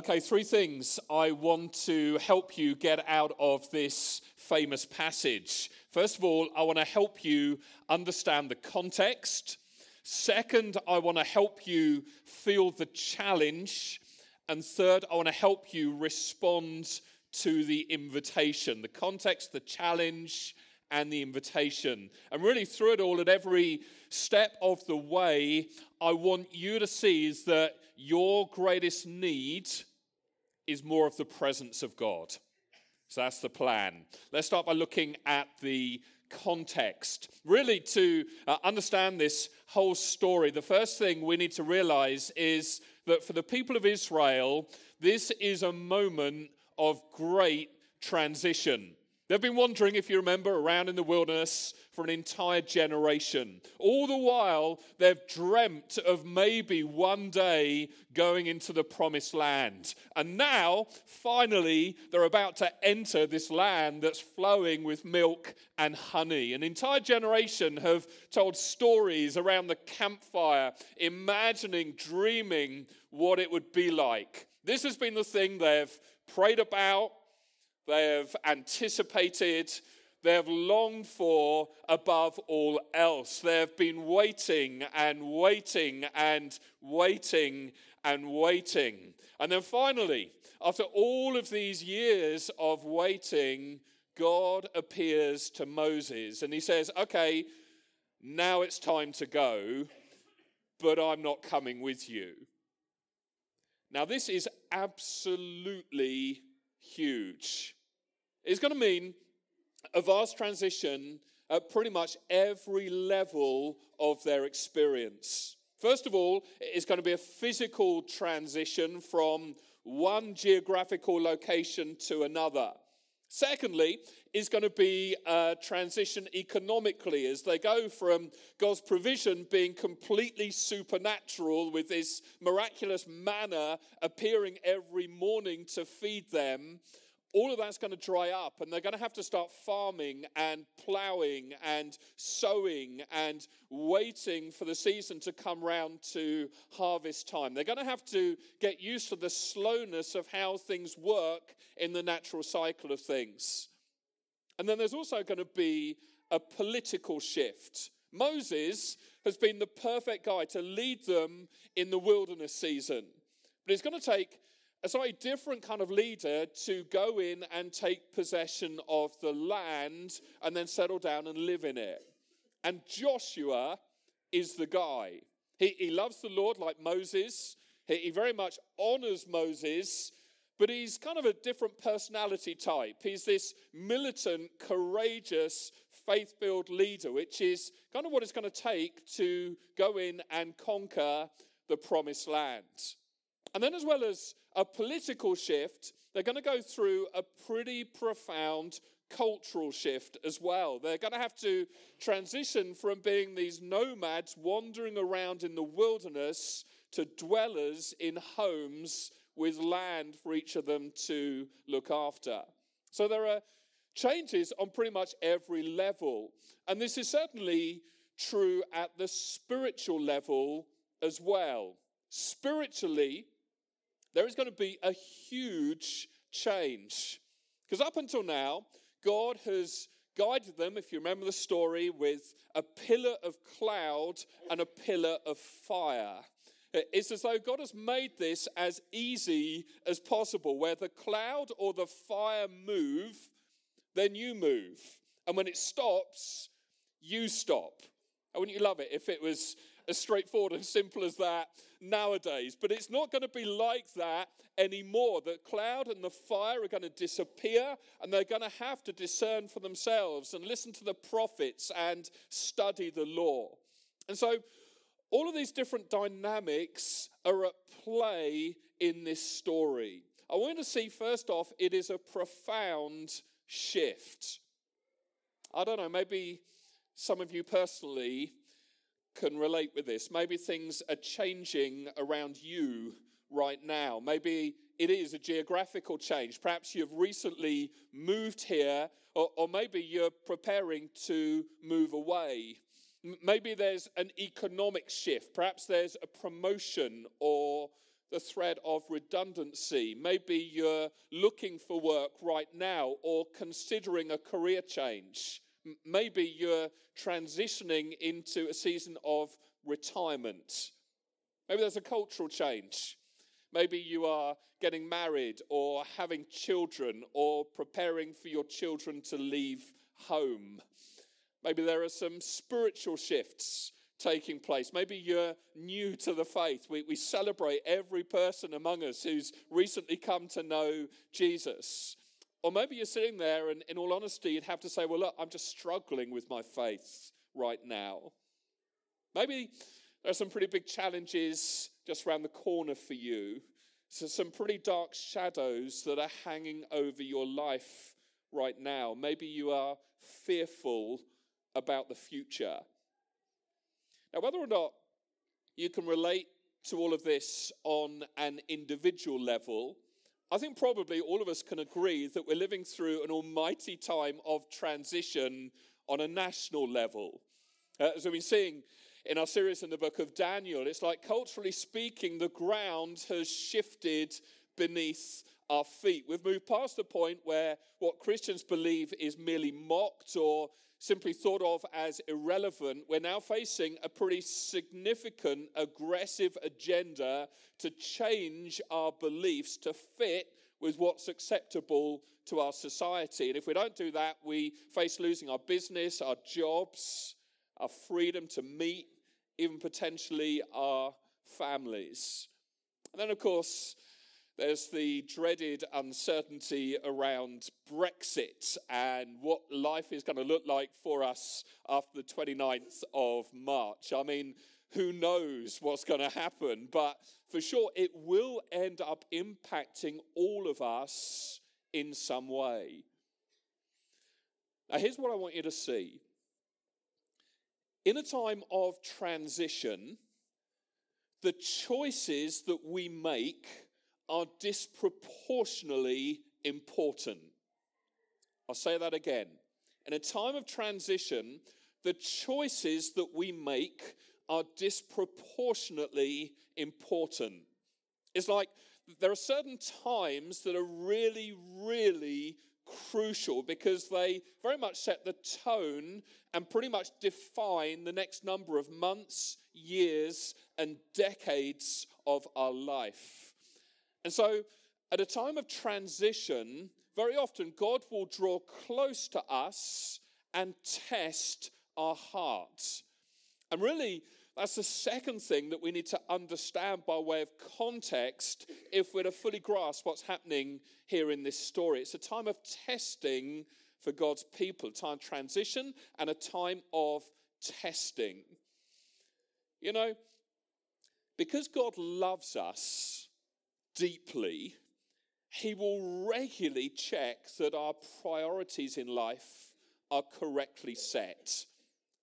Okay, three things I want to help you get out of this famous passage. First of all, I want to help you understand the context. Second, I want to help you feel the challenge. And third, I want to help you respond to the invitation. The context, the challenge, and the invitation. And really, through it all, at every step of the way, I want you to see is that your greatest need is more of the presence of God. So that's the plan. Let's start by looking at the context. Really, to uh, understand this whole story, the first thing we need to realize is that for the people of Israel, this is a moment of great transition. They've been wandering, if you remember, around in the wilderness for an entire generation. All the while, they've dreamt of maybe one day going into the promised land. And now, finally, they're about to enter this land that's flowing with milk and honey. An entire generation have told stories around the campfire, imagining, dreaming what it would be like. This has been the thing they've prayed about they have anticipated, they have longed for above all else. They have been waiting and waiting and waiting and waiting. And then finally, after all of these years of waiting, God appears to Moses and he says, Okay, now it's time to go, but I'm not coming with you. Now, this is absolutely huge. It's going to mean a vast transition at pretty much every level of their experience. First of all, it's going to be a physical transition from one geographical location to another. Secondly, is going to be a transition economically as they go from God's provision being completely supernatural with this miraculous manna appearing every morning to feed them all of that's going to dry up and they're going to have to start farming and plowing and sowing and waiting for the season to come round to harvest time. They're going to have to get used to the slowness of how things work in the natural cycle of things. And then there's also going to be a political shift. Moses has been the perfect guy to lead them in the wilderness season. But it's going to take a slightly different kind of leader to go in and take possession of the land and then settle down and live in it. And Joshua is the guy. He, he loves the Lord like Moses, he, he very much honors Moses, but he's kind of a different personality type. He's this militant, courageous, faith filled leader, which is kind of what it's going to take to go in and conquer the promised land. And then, as well as a political shift, they're going to go through a pretty profound cultural shift as well. They're going to have to transition from being these nomads wandering around in the wilderness to dwellers in homes with land for each of them to look after. So there are changes on pretty much every level. And this is certainly true at the spiritual level as well. Spiritually, there is going to be a huge change. Because up until now, God has guided them, if you remember the story, with a pillar of cloud and a pillar of fire. It's as though God has made this as easy as possible, where the cloud or the fire move, then you move. And when it stops, you stop. And wouldn't you love it if it was as straightforward and simple as that nowadays. But it's not going to be like that anymore. The cloud and the fire are going to disappear, and they're going to have to discern for themselves and listen to the prophets and study the law. And so, all of these different dynamics are at play in this story. I want to see, first off, it is a profound shift. I don't know, maybe some of you personally can relate with this. Maybe things are changing around you right now. Maybe it is a geographical change. Perhaps you've recently moved here, or, or maybe you're preparing to move away. Maybe there's an economic shift. Perhaps there's a promotion or the threat of redundancy. Maybe you're looking for work right now or considering a career change. Maybe you're transitioning into a season of retirement. Maybe there's a cultural change. Maybe you are getting married or having children or preparing for your children to leave home. Maybe there are some spiritual shifts taking place. Maybe you're new to the faith. We, we celebrate every person among us who's recently come to know Jesus. Or maybe you're sitting there and, in all honesty, you'd have to say, Well, look, I'm just struggling with my faith right now. Maybe there are some pretty big challenges just around the corner for you. So, some pretty dark shadows that are hanging over your life right now. Maybe you are fearful about the future. Now, whether or not you can relate to all of this on an individual level, I think probably all of us can agree that we're living through an almighty time of transition on a national level. Uh, as we've been seeing in our series in the book of Daniel, it's like culturally speaking, the ground has shifted beneath our feet. We've moved past the point where what Christians believe is merely mocked or simply thought of as irrelevant. We're now facing a pretty significant, aggressive agenda to change our beliefs to fit with what's acceptable to our society. And if we don't do that, we face losing our business, our jobs, our freedom to meet, even potentially our families. And then, of course, there's the dreaded uncertainty around Brexit and what life is going to look like for us after the 29th of March. I mean, who knows what's going to happen, but for sure it will end up impacting all of us in some way. Now, here's what I want you to see. In a time of transition, the choices that we make are disproportionately important. I'll say that again. In a time of transition, the choices that we make are disproportionately important. It's like there are certain times that are really, really crucial because they very much set the tone and pretty much define the next number of months, years, and decades of our life. And so, at a time of transition, very often God will draw close to us and test our hearts. And really, that's the second thing that we need to understand by way of context if we're to fully grasp what's happening here in this story. It's a time of testing for God's people, a time of transition and a time of testing. You know, because God loves us, deeply, He will regularly check that our priorities in life are correctly set.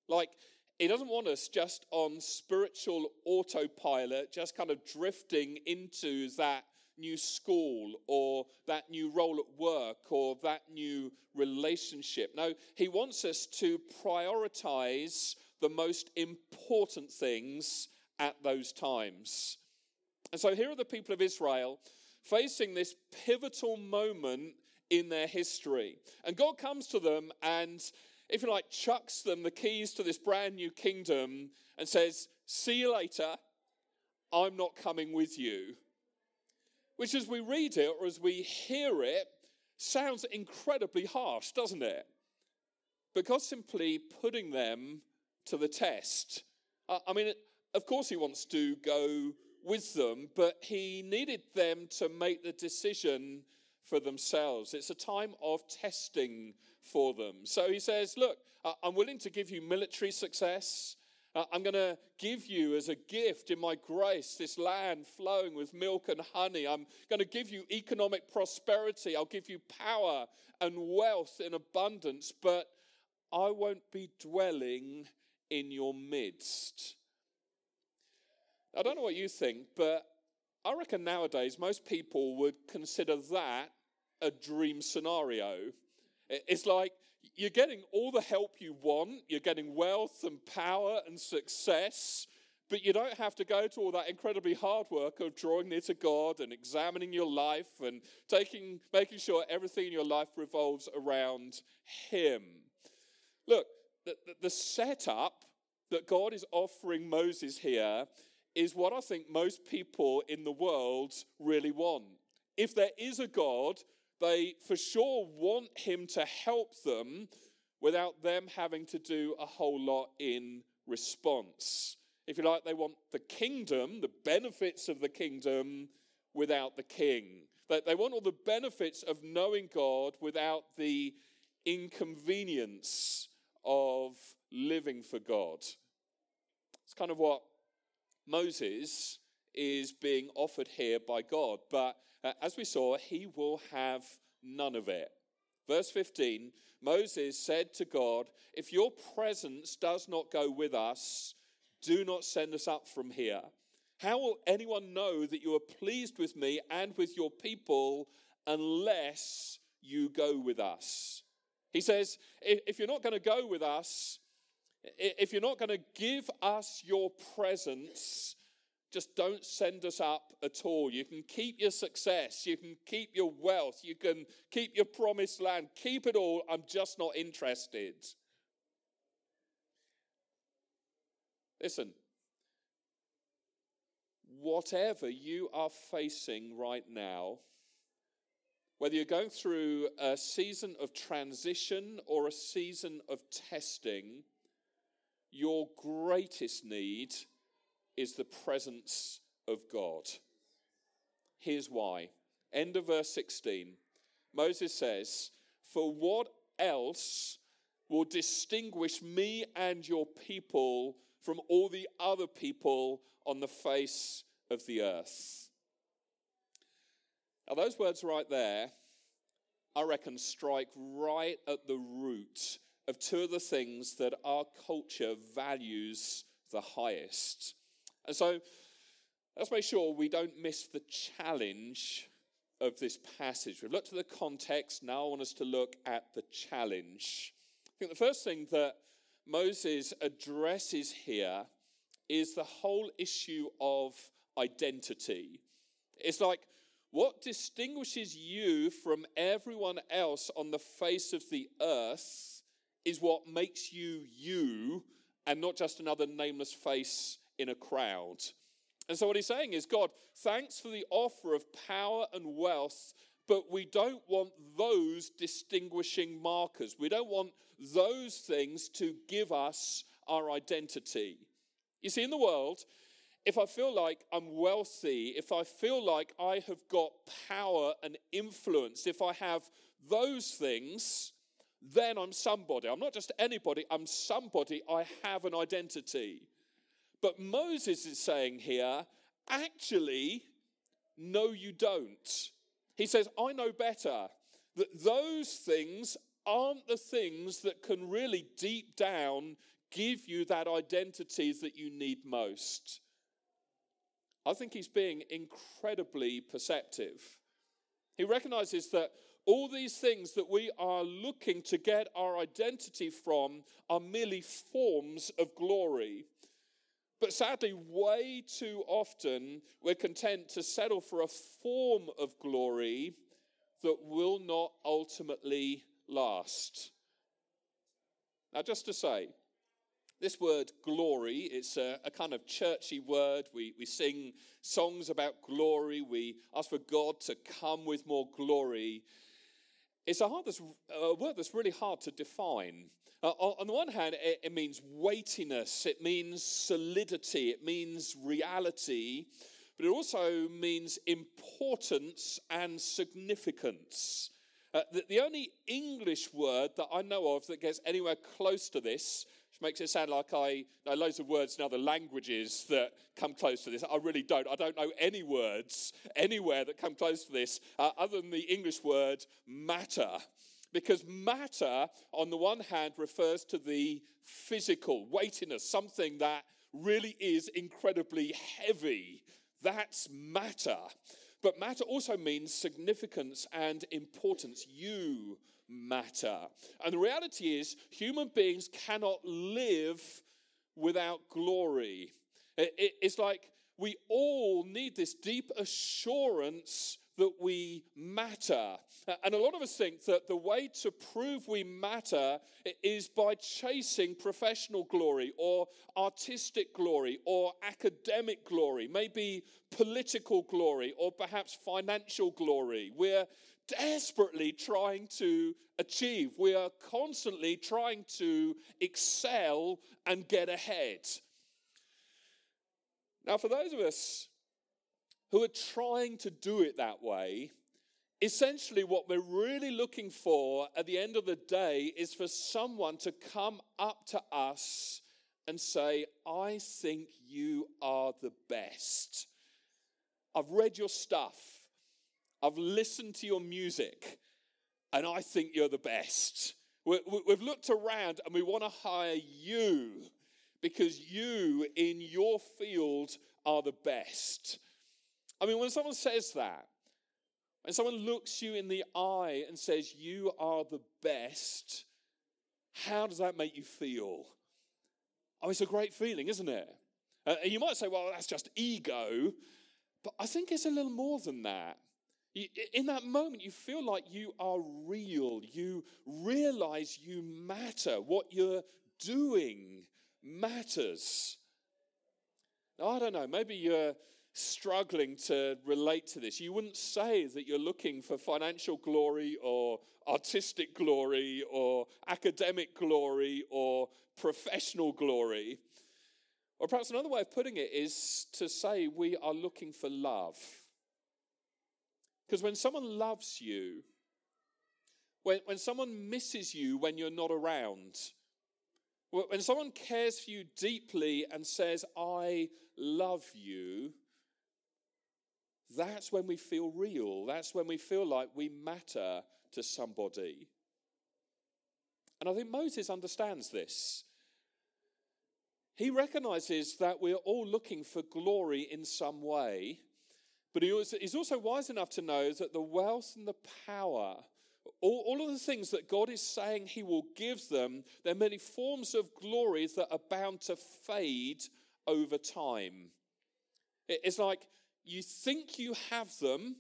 Like, He doesn't want us just on spiritual autopilot, just kind of drifting into that new school or that new role at work or that new relationship. No, He wants us to prioritize the most important things at those times. And so here are the people of Israel facing this pivotal moment in their history. And God comes to them and, if you like, chucks them the keys to this brand new kingdom and says, See you later. I'm not coming with you. Which, as we read it or as we hear it, sounds incredibly harsh, doesn't it? But God's simply putting them to the test. I mean, of course, He wants to go with them, but he needed them to make the decision for themselves. It's a time of testing for them. So he says, Look, I'm willing to give you military success. I'm going to give you as a gift in my grace this land flowing with milk and honey. I'm going to give you economic prosperity. I'll give you power and wealth in abundance, but I won't be dwelling in your midst. I don't know what you think, but I reckon nowadays most people would consider that a dream scenario. It's like you're getting all the help you want, you're getting wealth and power and success, but you don't have to go to all that incredibly hard work of drawing near to God and examining your life and taking, making sure everything in your life revolves around Him. Look, the, the, the setup that God is offering Moses here is what I think most people in the world really want. If there is a God, they for sure want Him to help them without them having to do a whole lot in response if you like, they want the kingdom, the benefits of the kingdom, without the king. They want all the benefits of knowing God without the inconvenience of living for God. It's kind of what Moses is being offered here by God. But uh, as we saw, he will have none of it. Verse 15 Moses said to God, If your presence does not go with us, do not send us up from here. How will anyone know that you are pleased with me and with your people unless you go with us? He says, if you're not going to go with us, if you're not going to give us your presence, just don't send us up at all. You can keep your success, you can keep your wealth, you can keep your promised land, keep it all. I'm just not interested. Listen, whatever you are facing right now, whether you're going through a season of transition or a season of testing, your greatest need is the presence of God. Here's why. End of verse 16. Moses says, For what else will distinguish me and your people from all the other people on the face of the earth. Now, those words right there, I reckon, strike right at the root of two of the things that our culture values the highest. And so, let's make sure we don't miss the challenge of this passage. We've looked at the context, now I want us to look at the challenge. I think the first thing that Moses addresses here is the whole issue of identity. It's like, what distinguishes you from everyone else on the face of the earth is what makes you you and not just another nameless face in a crowd. And so, what he's saying is, God, thanks for the offer of power and wealth but we don't want those distinguishing markers. We don't want those things to give us our identity. You see, in the world, if I feel like I'm wealthy, if I feel like I have got power and influence, if I have those things, then I'm somebody. I'm not just anybody, I'm somebody. I have an identity. But Moses is saying here, actually, no, you don't. He says, I know better that those things aren't the things that can really deep down give you that identity that you need most. I think he's being incredibly perceptive. He recognizes that all these things that we are looking to get our identity from are merely forms of glory. But sadly, way too often, we're content to settle for a form of glory that will not ultimately last. Now, just to say, this word glory, it's a, a, kind of churchy word. We, we sing songs about glory. We ask for God to come with more glory. It's a, a word that's really hard to define. Uh, on the one hand, it, it means weightiness, it means solidity, it means reality, but it also means importance and significance. Uh, the, the, only English word that I know of that gets anywhere close to this which makes it sound like I know loads of words in other languages that come close to this. I really don't. I don't know any words anywhere that come close to this uh, other than the English word matter. Because matter, on the one hand, refers to the physical weightiness, something that really is incredibly heavy. That's matter. But matter also means significance and importance. You matter. And the reality is, human beings cannot live without glory. It's like we all need this deep assurance that we matter. And a lot of us think that the way to prove we matter is by chasing professional glory or artistic glory or academic glory, maybe political glory or perhaps financial glory. We're desperately trying to achieve, we are constantly trying to excel and get ahead. Now, for those of us who are trying to do it that way, essentially what we're really looking for at the end of the day is for someone to come up to us and say, I think you are the best. I've read your stuff, I've listened to your music, and I think you're the best. We've looked around and we want to hire you because you in your field are the best. I mean, when someone says that, when someone looks you in the eye and says, You are the best, how does that make you feel? Oh, it's a great feeling, isn't it? Uh, and you might say, Well, that's just ego. But I think it's a little more than that. In that moment, you feel like you are real. You realize you matter. What you're doing matters. Now, I don't know, maybe you're struggling to relate to this. You wouldn't say that you're looking for financial glory or artistic glory or academic glory or professional glory. Or perhaps another way of putting it is to say we are looking for love. Because when someone loves you, when, when someone misses you when you're not around, when someone cares for you deeply and says, I love you, that's when we feel real. That's when we feel like we matter to somebody. And I think Moses understands this. He recognizes that we're all looking for glory in some way, but he he's also wise enough to know that the wealth and the power, all, all of the things that God is saying he will give them, there are many forms of glory that are bound to fade over time. It's like you think you have them,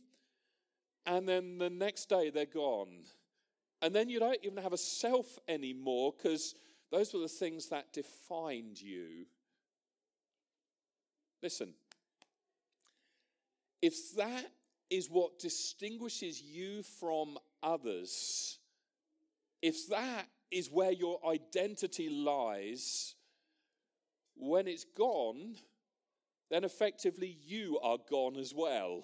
and then the next day they're gone. And then you don't even have a self anymore because those were the things that defined you. Listen, if that is what distinguishes you from others, if that is where your identity lies, when it's gone, then effectively you are gone as well.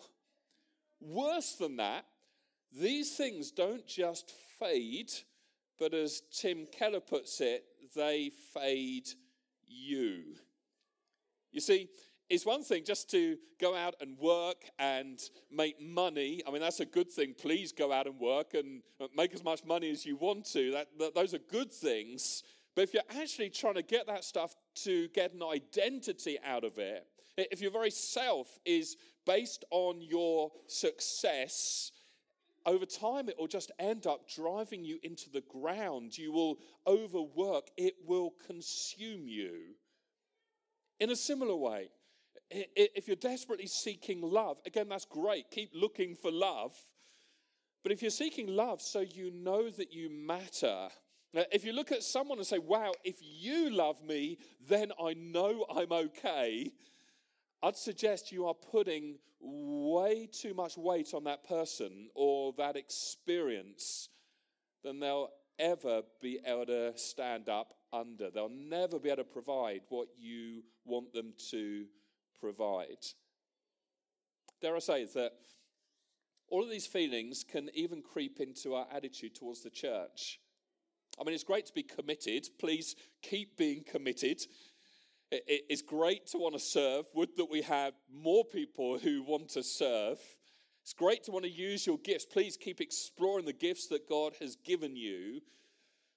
Worse than that, these things don't just fade, but as Tim Keller puts it, they fade you. You see, it's one thing just to go out and work and make money. I mean, that's a good thing. Please go out and work and make as much money as you want to. That, that, those are good things. But if you're actually trying to get that stuff to get an identity out of it, if your very self is based on your success, over time it will just end up driving you into the ground. You will overwork, it will consume you. In a similar way, if you're desperately seeking love, again, that's great. Keep looking for love. But if you're seeking love so you know that you matter, if you look at someone and say, wow, if you love me, then I know I'm okay, I'd suggest you are putting way too much weight on that person or that experience than they'll ever be able to stand up under. They'll never be able to provide what you want them to provide. Dare I say that all of these feelings can even creep into our attitude towards the church. I mean, it's great to be committed. Please keep being committed. It's great to want to serve. Would that we have more people who want to serve. It's great to want to use your gifts. Please keep exploring the gifts that God has given you.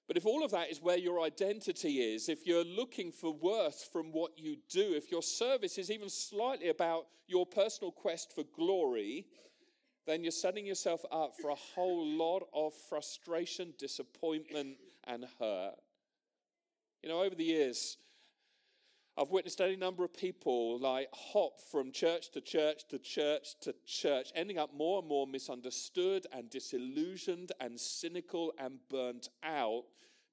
But if all of that is where your identity is, if you're looking for worth from what you do, if your service is even slightly about your personal quest for glory, then you're setting yourself up for a whole lot of frustration, disappointment, and hurt. You know, over the years, I've witnessed any number of people like hop from church to church to church to church, ending up more and more misunderstood and disillusioned and cynical and burnt out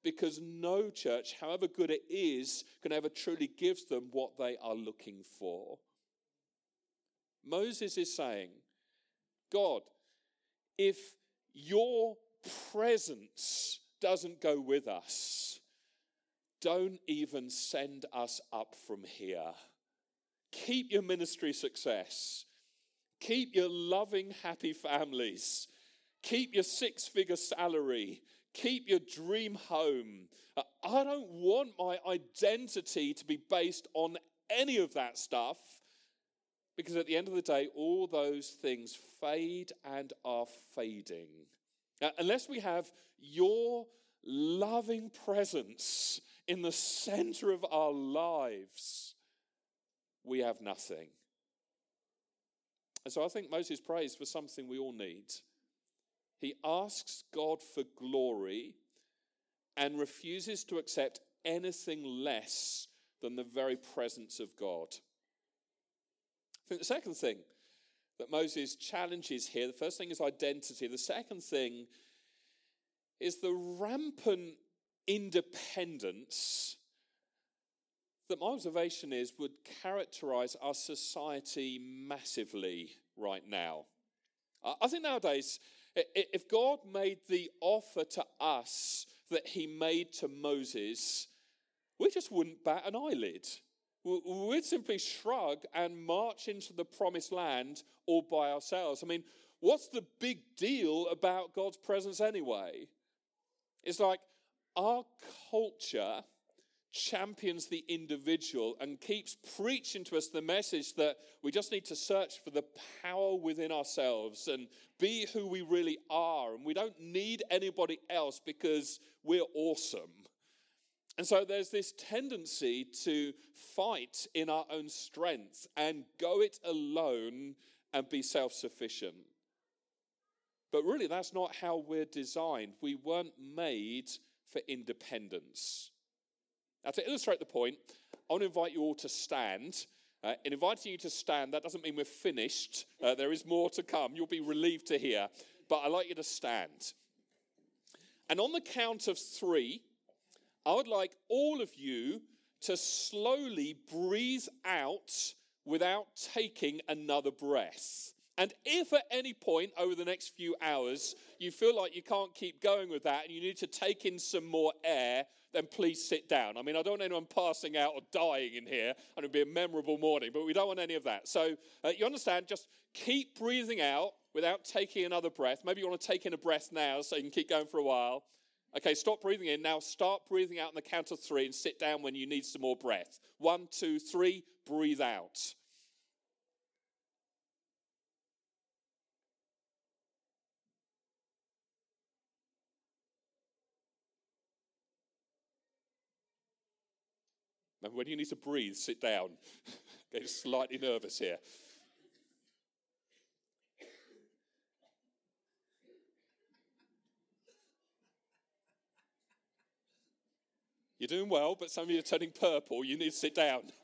because no church, however good it is, can ever truly give them what they are looking for. Moses is saying, God, if your presence doesn't go with us, don't even send us up from here. Keep your ministry success. Keep your loving, happy families. Keep your six figure salary. Keep your dream home. I don't want my identity to be based on any of that stuff because at the end of the day, all those things fade and are fading. unless we have your loving presence in the center of our lives, we have nothing. And so I think Moses prays for something we all need. He asks God for glory and refuses to accept anything less than the very presence of God. I think the second thing that Moses challenges here the first thing is identity, the second thing is the rampant independence that my observation is would characterize our society massively right now. I think nowadays, if God made the offer to us that he made to Moses, we just wouldn't bat an eyelid. We'd simply shrug and march into the promised land all by ourselves. I mean, what's the big deal about God's presence anyway? It's like our culture champions the individual and keeps preaching to us the message that we just need to search for the power within ourselves and be who we really are. And we don't need anybody else because we're awesome. And so there's this tendency to fight in our own strength and go it alone and be self sufficient. But really, that's not how we're designed. We weren't made for independence. Now, to illustrate the point, I want to invite you all to stand. Uh, in inviting you to stand, that doesn't mean we're finished. Uh, there is more to come. You'll be relieved to hear. But I'd like you to stand. And on the count of three, I would like all of you to slowly breathe out without taking another breath. And if at any point over the next few hours you feel like you can't keep going with that and you need to take in some more air, then please sit down. I mean, I don't want anyone passing out or dying in here, and it'd be a memorable morning, but we don't want any of that. So uh, you understand, just keep breathing out without taking another breath. Maybe you want to take in a breath now so you can keep going for a while. Okay, stop breathing in. Now start breathing out on the count of three and sit down when you need some more breath. One, two, three, breathe out. Remember, when you need to breathe, sit down. Getting slightly nervous here. You're doing well, but some of you are turning purple. You need to sit down.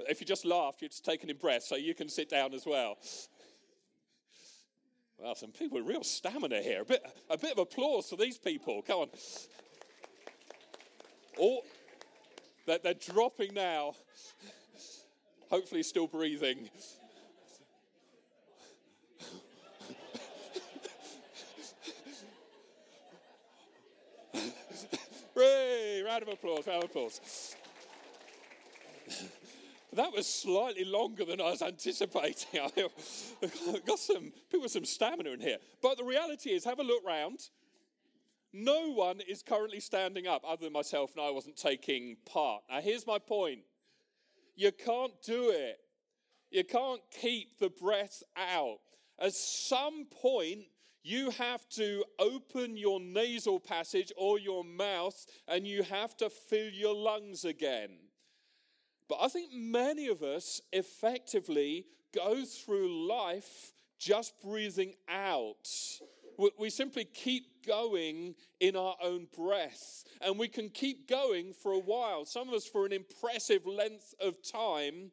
if you just laughed, you're just taking in breath, so you can sit down as well. Well, some people with real stamina here. A bit, a bit of applause for these people. Come on. All, they're, they're dropping now. Hopefully, still breathing. Hooray! Round of applause, round of applause. that was slightly longer than I was anticipating. I got some people with some stamina in here. But the reality is, have a look round. No one is currently standing up other than myself, and I wasn't taking part. Now, here's my point you can't do it, you can't keep the breath out. At some point, you have to open your nasal passage or your mouth and you have to fill your lungs again. But I think many of us effectively go through life just breathing out We simply keep going in our own breath. And we can keep going for a while, some of us for an impressive length of time.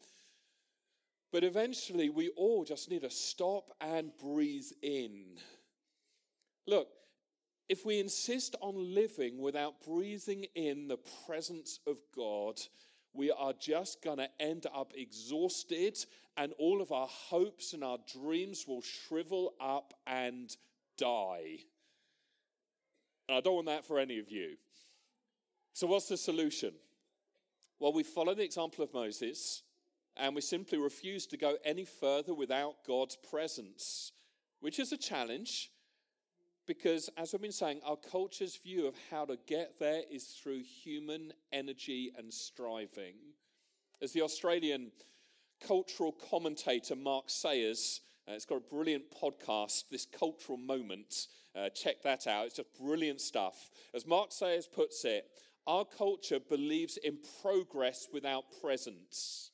But eventually, we all just need to stop and breathe in. Look, if we insist on living without breathing in the presence of God, we are just going to end up exhausted, and all of our hopes and our dreams will shrivel up and die. And I don't want that for any of you. So, what's the solution? Well, we follow the example of Moses and we simply refuse to go any further without God's presence, which is a challenge because, as we've been saying, our culture's view of how to get there is through human energy and striving. As the Australian cultural commentator Mark Sayers uh, it's got a brilliant podcast, This Cultural Moment. Uh, check that out. It's just brilliant stuff. As Mark Sayers puts it, our culture believes in progress without presence.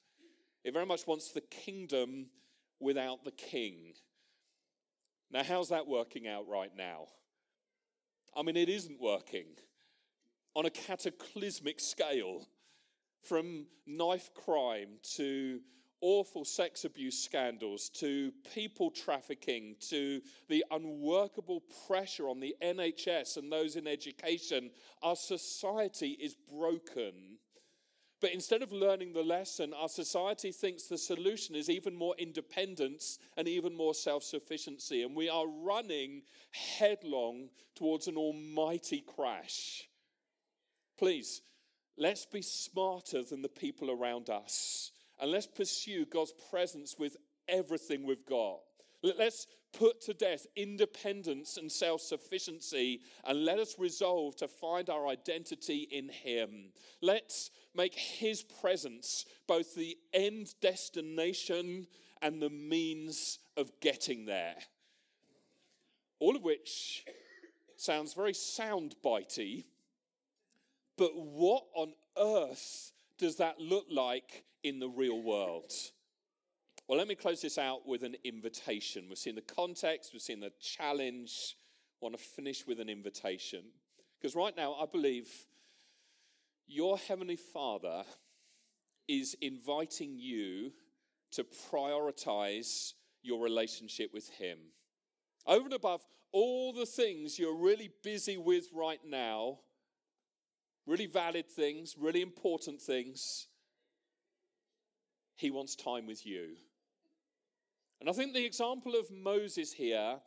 It very much wants the kingdom without the king. Now, how's that working out right now? I mean, it isn't working on a cataclysmic scale from knife crime to awful sex abuse scandals to people trafficking to the unworkable pressure on the NHS and those in education, our society is broken. But instead of learning the lesson, our society thinks the solution is even more independence and even more self sufficiency. And we are running headlong towards an almighty crash. Please, let's be smarter than the people around us and let's pursue God's presence with everything we've got. Let's put to death independence and self sufficiency and let us resolve to find our identity in Him. Let's make His presence both the end destination and the means of getting there. All of which sounds very soundbitey, but what on earth does that look like in the real world? Well, let me close this out with an invitation. We've seen the context, we've seen the challenge. I want to finish with an invitation. Because right now, I believe your Heavenly Father is inviting you to prioritize your relationship with Him. Over and above all the things you're really busy with right now, really valid things, really important things, he wants time with you. And I think the example of Moses here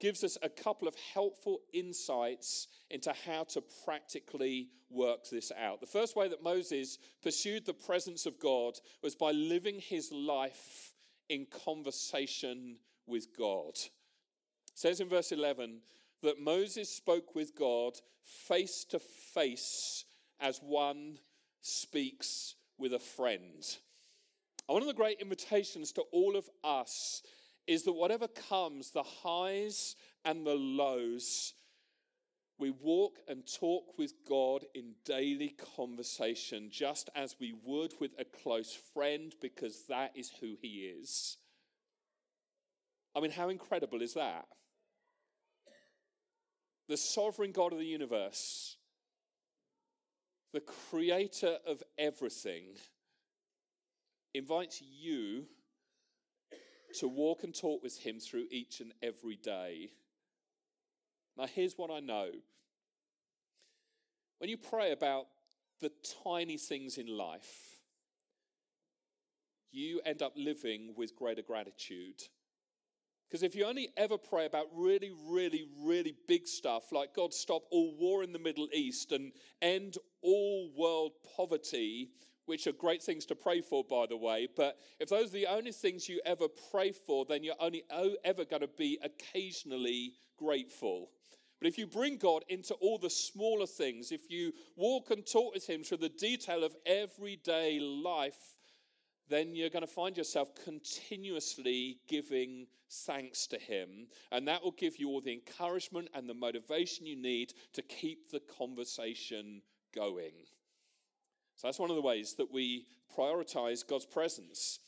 gives us a couple of helpful insights into how to practically work this out. The first way that Moses pursued the presence of God was by living his life in conversation with God. It says in verse 11 that Moses spoke with God face to face as one speaks with a friend. One of the great invitations to all of us is that whatever comes, the highs and the lows, we walk and talk with God in daily conversation, just as we would with a close friend, because that is who He is. I mean, how incredible is that? The sovereign God of the universe the creator of everything, invites you to walk and talk with him through each and every day. Now, here's what I know when you pray about the tiny things in life, you end up living with greater gratitude. Because if you only ever pray about really, really, really big stuff, like God stop all war in the Middle East and end all world poverty, which are great things to pray for, by the way, but if those are the only things you ever pray for, then you're only ever going to be occasionally grateful. But if you bring God into all the smaller things, if you walk and talk with Him through the detail of everyday life, then you're going to find yourself continuously giving thanks to Him. And that will give you all the encouragement and the motivation you need to keep the conversation going. So that's one of the ways that we prioritize God's presence.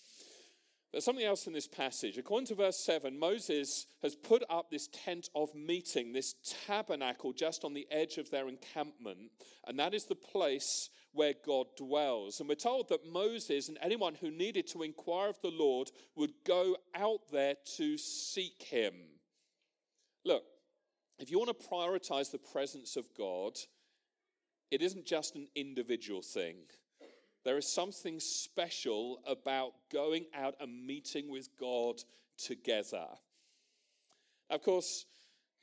There's something else in this passage. According to verse 7, Moses has put up this tent of meeting, this tabernacle just on the edge of their encampment, and that is the place where God dwells. And we're told that Moses and anyone who needed to inquire of the Lord would go out there to seek him. Look, if you want to prioritize the presence of God, it isn't just an individual thing. There is something special about going out and meeting with God together. Of course,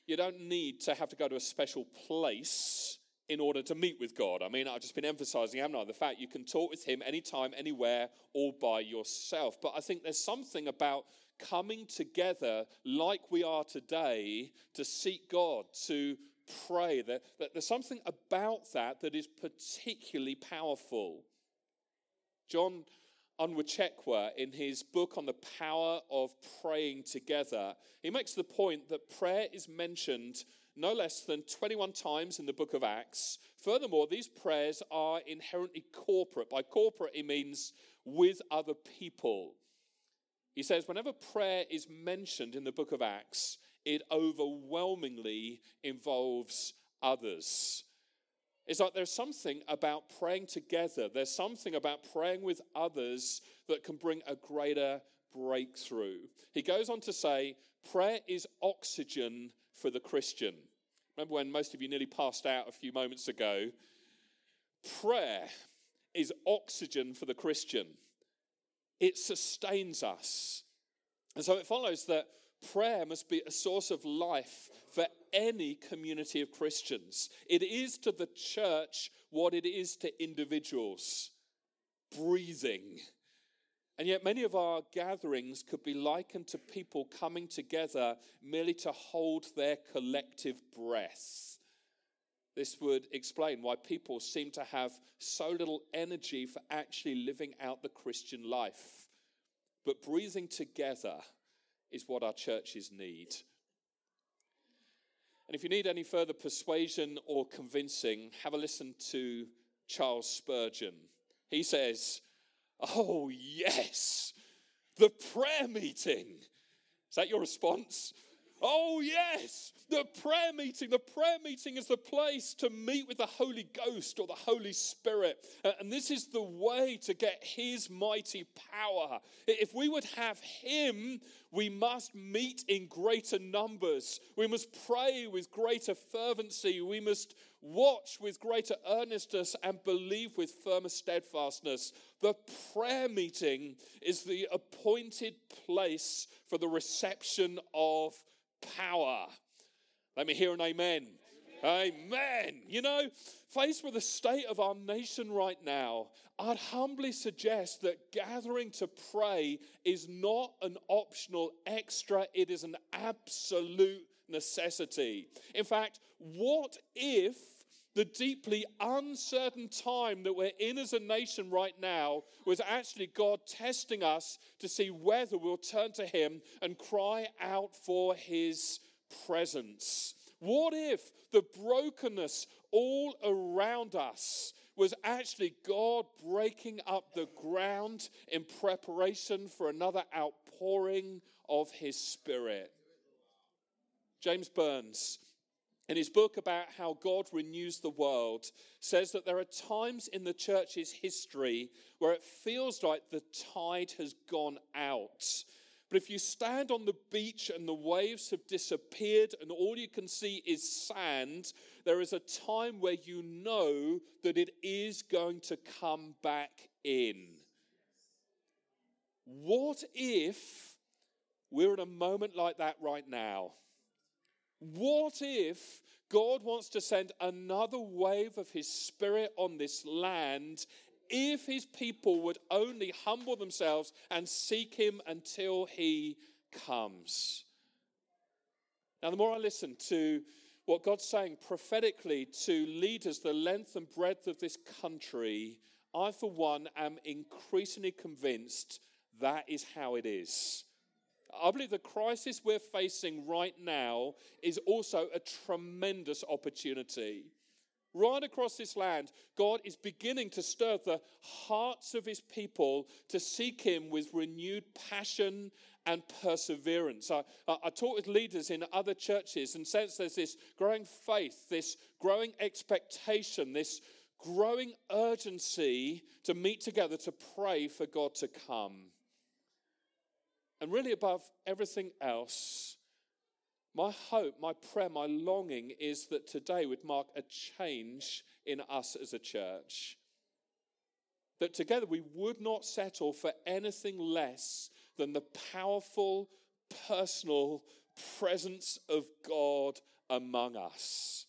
you don't need to have to go to a special place in order to meet with God. I mean, I've just been emphasizing, haven't I, the fact you can talk with Him anytime, anywhere, all by yourself. But I think there's something about coming together like we are today to seek God, to pray. That, that there's something about that that is particularly powerful. John Onwuchekwa, in his book on the power of praying together, he makes the point that prayer is mentioned no less than 21 times in the book of Acts. Furthermore, these prayers are inherently corporate. By corporate, he means with other people. He says, whenever prayer is mentioned in the book of Acts, it overwhelmingly involves others. It's like there's something about praying together, there's something about praying with others that can bring a greater breakthrough. He goes on to say, prayer is oxygen for the Christian. Remember when most of you nearly passed out a few moments ago? Prayer is oxygen for the Christian, it sustains us. And so it follows that prayer must be a source of life for any community of Christians. It is to the church what it is to individuals breathing. And yet, many of our gatherings could be likened to people coming together merely to hold their collective breath. This would explain why people seem to have so little energy for actually living out the Christian life. But breathing together is what our churches need. And if you need any further persuasion or convincing, have a listen to Charles Spurgeon. He says, Oh, yes, the prayer meeting. Is that your response? Oh, yes, the prayer meeting. The prayer meeting is the place to meet with the Holy Ghost or the Holy Spirit. Uh, and this is the way to get His mighty power. If we would have Him, we must meet in greater numbers. We must pray with greater fervency. We must watch with greater earnestness and believe with firmer steadfastness. The prayer meeting is the appointed place for the reception of power. Let me hear an amen. Amen. amen. You know, faced with the state of our nation right now, I'd humbly suggest that gathering to pray is not an optional extra, it is an absolute necessity. In fact, what if the deeply uncertain time that we're in as a nation right now was actually God testing us to see whether we'll turn to Him and cry out for His presence. What if the brokenness all around us was actually God breaking up the ground in preparation for another outpouring of His Spirit? James Burns in his book about how God renews the world, says that there are times in the church's history where it feels like the tide has gone out. But if you stand on the beach and the waves have disappeared and all you can see is sand, there is a time where you know that it is going to come back in. What if we're in a moment like that right now? What if God wants to send another wave of His Spirit on this land if His people would only humble themselves and seek Him until He comes? Now, the more I listen to what God's saying prophetically to leaders the length and breadth of this country, I, for one, am increasingly convinced that is how it is. I believe the crisis we're facing right now is also a tremendous opportunity. Right across this land, God is beginning to stir the hearts of his people to seek him with renewed passion and perseverance. I, I, talk with leaders in other churches and sense there's this growing faith, this growing expectation, this growing urgency to meet together to pray for God to come. And really, above everything else, my hope, my prayer, my longing is that today would mark a change in us as a church. That together we would not settle for anything less than the powerful, personal presence of God among us.